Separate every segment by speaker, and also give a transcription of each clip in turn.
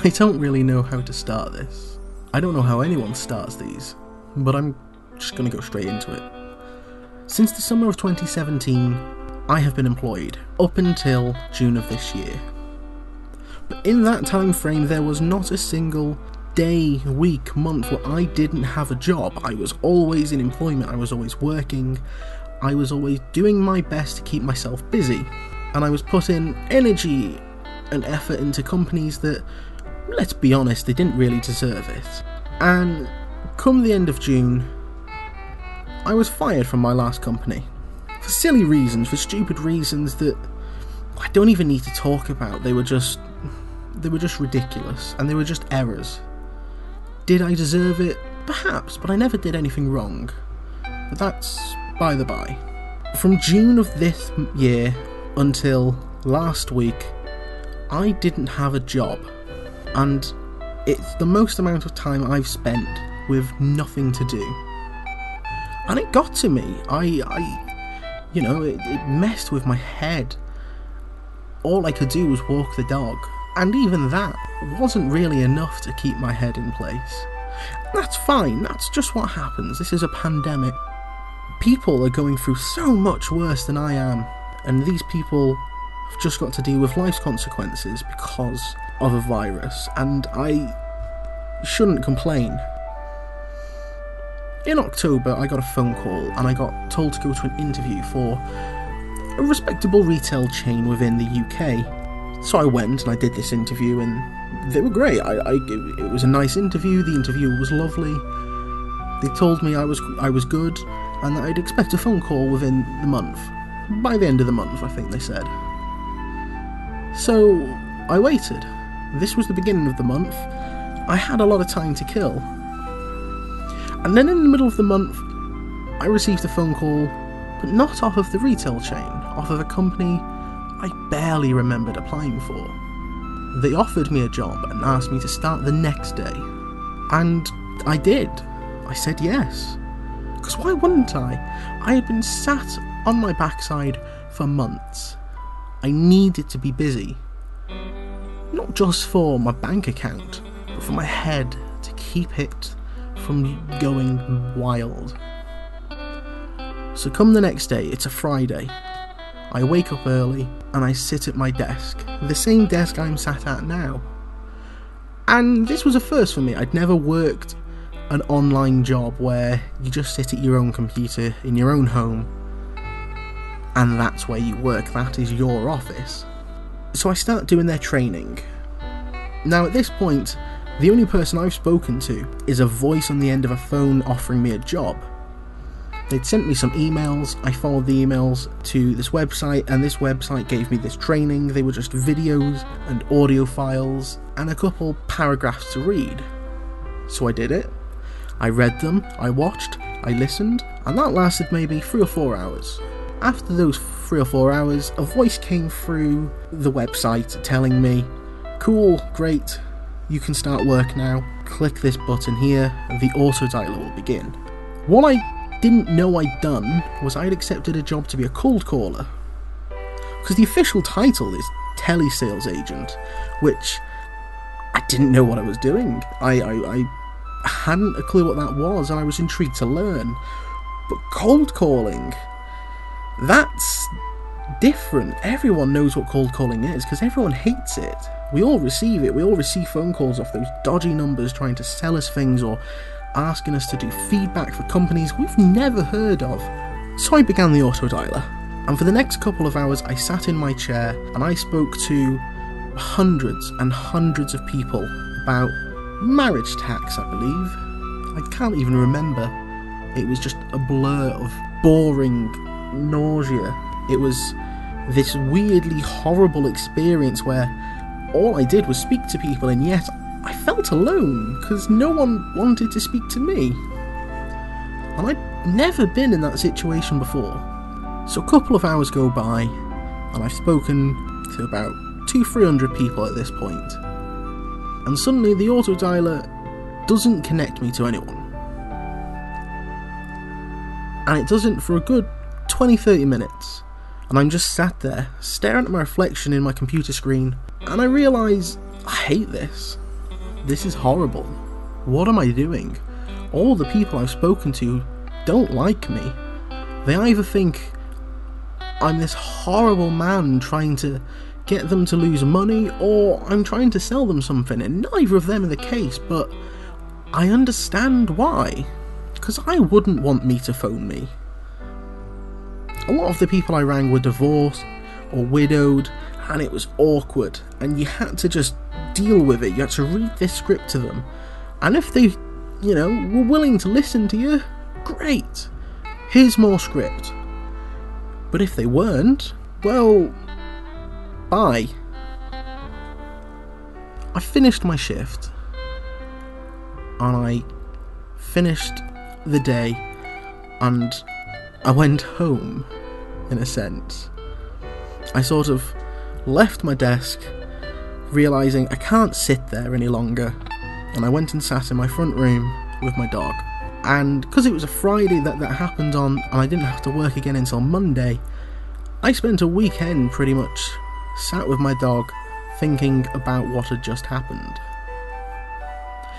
Speaker 1: I don't really know how to start this. I don't know how anyone starts these, but I'm just gonna go straight into it. Since the summer of 2017, I have been employed, up until June of this year. But in that time frame, there was not a single day, week, month where I didn't have a job. I was always in employment, I was always working, I was always doing my best to keep myself busy, and I was putting energy and effort into companies that, let's be honest, they didn't really deserve it. And come the end of June, I was fired from my last company. For silly reasons, for stupid reasons that I don't even need to talk about. They were just they were just ridiculous and they were just errors. Did I deserve it? Perhaps, but I never did anything wrong. But that's by the by. From June of this year until last week, I didn't have a job. And it's the most amount of time I've spent with nothing to do. And it got to me. I, I you know, it, it messed with my head. All I could do was walk the dog. And even that wasn't really enough to keep my head in place. That's fine, that's just what happens. This is a pandemic. People are going through so much worse than I am, and these people have just got to deal with life's consequences because of a virus, and I shouldn't complain. In October, I got a phone call and I got told to go to an interview for a respectable retail chain within the UK. So I went and I did this interview, and they were great. I, I it was a nice interview. The interview was lovely. They told me I was I was good, and that I'd expect a phone call within the month. By the end of the month, I think they said. So I waited. This was the beginning of the month. I had a lot of time to kill. And then in the middle of the month, I received a phone call, but not off of the retail chain, off of a company I barely remembered applying for. They offered me a job and asked me to start the next day. And I did. I said yes. Because why wouldn't I? I had been sat on my backside for months. I needed to be busy. Not just for my bank account, but for my head to keep it from going wild. So, come the next day, it's a Friday. I wake up early and I sit at my desk, the same desk I'm sat at now. And this was a first for me. I'd never worked an online job where you just sit at your own computer in your own home and that's where you work, that is your office. So I start doing their training. Now, at this point, the only person I've spoken to is a voice on the end of a phone offering me a job. They'd sent me some emails, I followed the emails to this website, and this website gave me this training. They were just videos and audio files and a couple paragraphs to read. So I did it. I read them, I watched, I listened, and that lasted maybe three or four hours. After those three or four hours, a voice came through the website telling me, Cool, great, you can start work now. Click this button here, the auto dialer will begin. What I didn't know I'd done was I'd accepted a job to be a cold caller. Because the official title is telesales agent, which I didn't know what I was doing. I, I, I hadn't a clue what that was, and I was intrigued to learn. But cold calling, that's different. Everyone knows what cold calling is because everyone hates it. We all receive it. We all receive phone calls off those dodgy numbers trying to sell us things or asking us to do feedback for companies we've never heard of. So I began the auto dialer, and for the next couple of hours, I sat in my chair and I spoke to hundreds and hundreds of people about marriage tax, I believe. I can't even remember. It was just a blur of boring nausea. It was this weirdly horrible experience where all I did was speak to people, and yet I felt alone because no one wanted to speak to me. And I'd never been in that situation before. So a couple of hours go by, and I've spoken to about two, three hundred people at this point. And suddenly the auto dialer doesn't connect me to anyone. And it doesn't for a good 20 30 minutes. And I'm just sat there, staring at my reflection in my computer screen, and I realise I hate this. This is horrible. What am I doing? All the people I've spoken to don't like me. They either think I'm this horrible man trying to get them to lose money, or I'm trying to sell them something, and neither of them are the case, but I understand why. Because I wouldn't want me to phone me. A lot of the people I rang were divorced or widowed, and it was awkward, and you had to just deal with it. You had to read this script to them. And if they, you know, were willing to listen to you, great. Here's more script. But if they weren't, well, bye. I finished my shift and I finished the day and I went home in a sense. I sort of left my desk realizing I can't sit there any longer and I went and sat in my front room with my dog and because it was a Friday that that happened on, and I didn't have to work again until Monday, I spent a weekend pretty much sat with my dog thinking about what had just happened.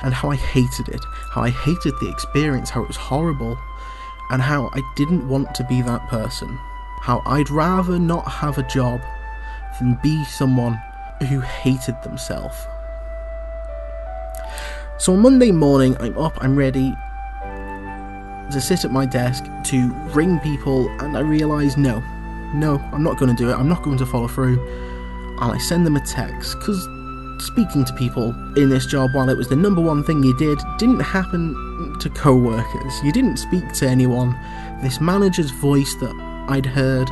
Speaker 1: And how I hated it, how I hated the experience, how it was horrible, and how I didn't want to be that person. How I'd rather not have a job than be someone who hated themselves. So on Monday morning, I'm up, I'm ready, to sit at my desk to ring people, and I realise no, no, I'm not going to do it. I'm not going to follow through. And I send them a text because speaking to people in this job, while it was the number one thing you did, didn't happen to co workers. You didn't speak to anyone. This manager's voice that I'd heard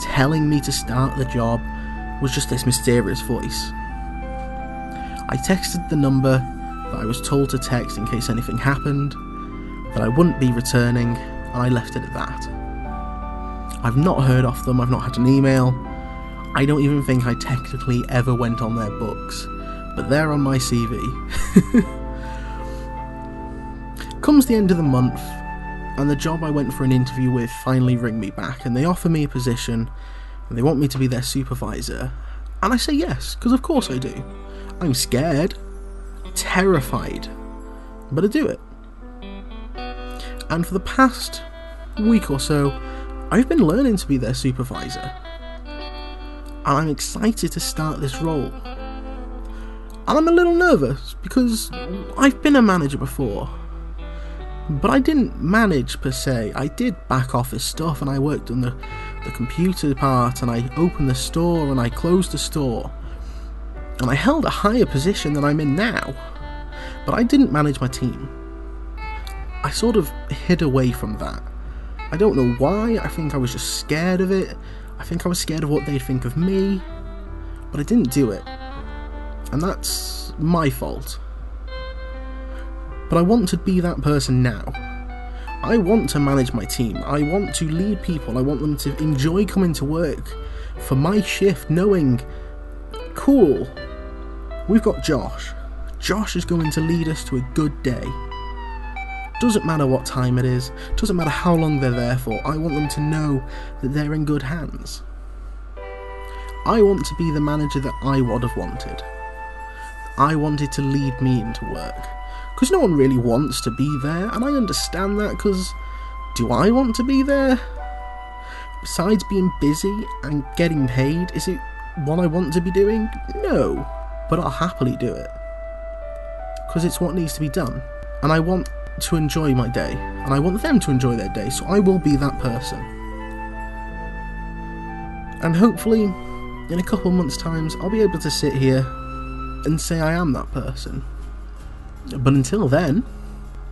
Speaker 1: telling me to start the job was just this mysterious voice. I texted the number that I was told to text in case anything happened that I wouldn't be returning, and I left it at that. I've not heard off them, I've not had an email. I don't even think I technically ever went on their books, but they're on my CV. Comes the end of the month, and the job I went for an interview with finally ring me back, and they offer me a position, and they want me to be their supervisor. And I say yes, because of course I do. I'm scared, terrified, but I do it and for the past week or so, I've been learning to be their supervisor. And I'm excited to start this role. And I'm a little nervous because I've been a manager before. But I didn't manage per se. I did back office stuff and I worked on the, the computer part and I opened the store and I closed the store. And I held a higher position than I'm in now. But I didn't manage my team. I sort of hid away from that. I don't know why, I think I was just scared of it. I think I was scared of what they'd think of me. But I didn't do it. And that's my fault. But I want to be that person now. I want to manage my team. I want to lead people. I want them to enjoy coming to work for my shift, knowing, cool, we've got Josh. Josh is going to lead us to a good day. Doesn't matter what time it is, doesn't matter how long they're there for, I want them to know that they're in good hands. I want to be the manager that I would have wanted. I wanted to lead me into work. Because no one really wants to be there, and I understand that because do I want to be there? Besides being busy and getting paid, is it what I want to be doing? No, but I'll happily do it. Because it's what needs to be done. And I want to enjoy my day, and I want them to enjoy their day, so I will be that person. And hopefully, in a couple months' times, I'll be able to sit here and say I am that person. But until then,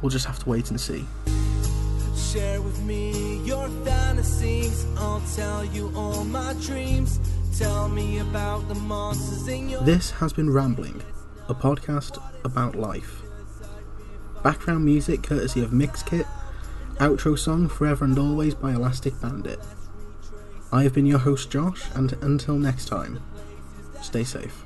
Speaker 1: we'll just have to wait and see. Share with me your fantasies. I'll tell you all my dreams. Tell me about the monsters in your. This has been Rambling, a podcast about life. Background music courtesy of Mixkit. Outro song Forever and Always by Elastic Bandit. I have been your host Josh, and until next time, stay safe.